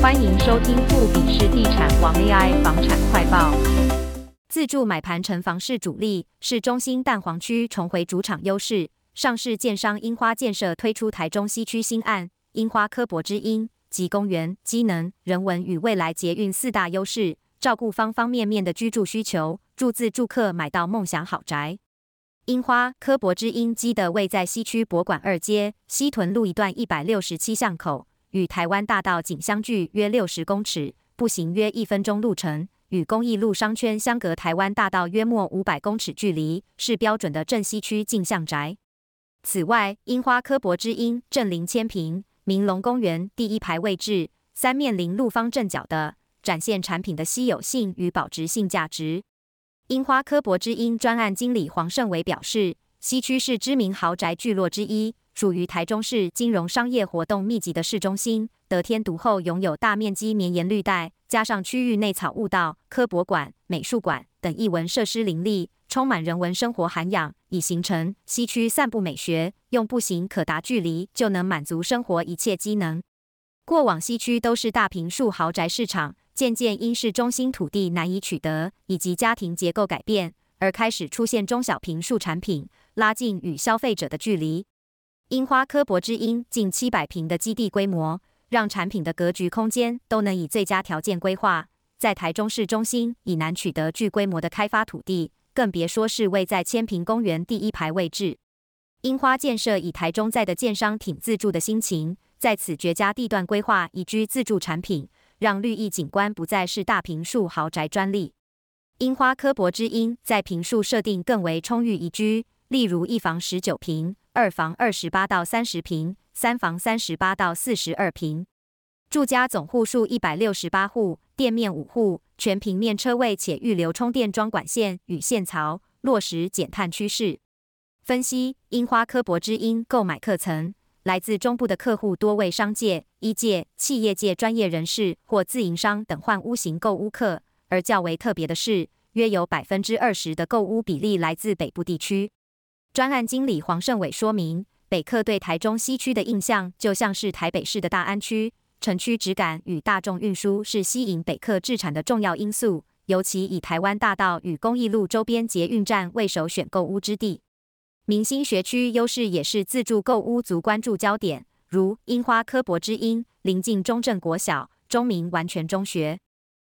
欢迎收听富比士地产王 AI 房产快报。自住买盘成房市主力，市中心蛋黄区重回主场优势。上市建商樱花建设推出台中西区新案樱花科博之音，集公园、机能、人文与未来捷运四大优势，照顾方方面面的居住需求，助自住客买到梦想豪宅。樱花科博之音基的位在西区博馆二街西屯路一段一百六十七巷口。与台湾大道仅相距约六十公尺，步行约一分钟路程，与公益路商圈相隔台湾大道约莫五百公尺距离，是标准的正西区镜像宅。此外，樱花科博之音正林千平明龙公园第一排位置，三面临路方正角的，展现产品的稀有性与保值性价值。樱花科博之音专案经理黄胜伟表示，西区是知名豪宅聚落之一。属于台中市金融商业活动密集的市中心，得天独厚，拥有大面积绵延绿带，加上区域内草悟道、科博馆、美术馆等艺文设施林立，充满人文生活涵养，已形成西区散步美学，用步行可达距离就能满足生活一切机能。过往西区都是大坪数豪宅市场，渐渐因市中心土地难以取得，以及家庭结构改变，而开始出现中小坪数产品，拉近与消费者的距离。樱花科博之音近七百平的基地规模，让产品的格局空间都能以最佳条件规划。在台中市中心已难取得具规模的开发土地，更别说是位在千坪公园第一排位置。樱花建设以台中在的建商挺自住的心情，在此绝佳地段规划宜居自住产品，让绿意景观不再是大坪数豪宅专利。樱花科博之音在坪数设定更为充裕宜居，例如一房十九坪。二房二十八到三十平，三房三十八到四十二平，住家总户数一百六十八户，店面五户，全平面车位，且预留充电桩管线与线槽，落实减碳趋势。分析：樱花科博之音购买客层来自中部的客户多为商界、医界、企业界专业人士或自营商等换屋型购屋客，而较为特别的是，约有百分之二十的购屋比例来自北部地区。专案经理黄胜伟说明，北客对台中西区的印象就像是台北市的大安区，城区质感与大众运输是吸引北客置产的重要因素，尤其以台湾大道与公益路周边捷运站为首选购屋之地。明星学区优势也是自助购屋族关注焦点，如樱花科博之音临近中正国小、中明完全中学。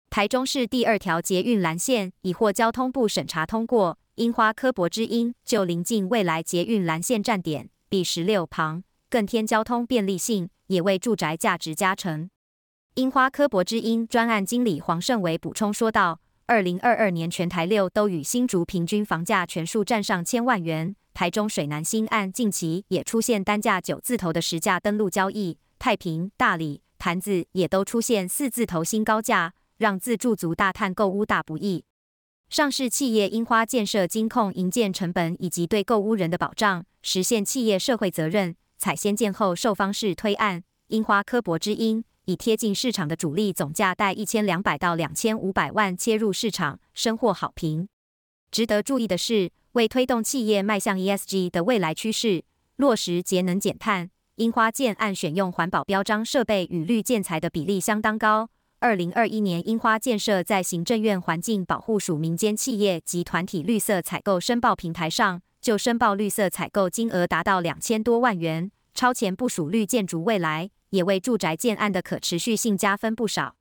台中市第二条捷运蓝线已获交通部审查通过。樱花科博之音就临近未来捷运蓝线站点 B 十六旁，更添交通便利性，也为住宅价值加成。樱花科博之音专案经理黄胜伟补充说道：“二零二二年全台六都与新竹平均房价全数站上千万元，台中水南新案近期也出现单价九字头的实价登录交易，太平、大里、潭子也都出现四字头新高价，让自住族大叹购屋大不易。”上市企业樱花建设精控营建成本以及对购屋人的保障，实现企业社会责任，采先建后售方式推案。樱花科博之音以贴近市场的主力总价带一千两百到两千五百万切入市场，深获好评。值得注意的是，为推动企业迈向 ESG 的未来趋势，落实节能减碳，樱花建案选用环保标章设备与绿建材的比例相当高。二零二一年，樱花建设在行政院环境保护署民间企业及团体绿色采购申报平台上，就申报绿色采购金额达到两千多万元，超前部署绿建筑未来，也为住宅建案的可持续性加分不少。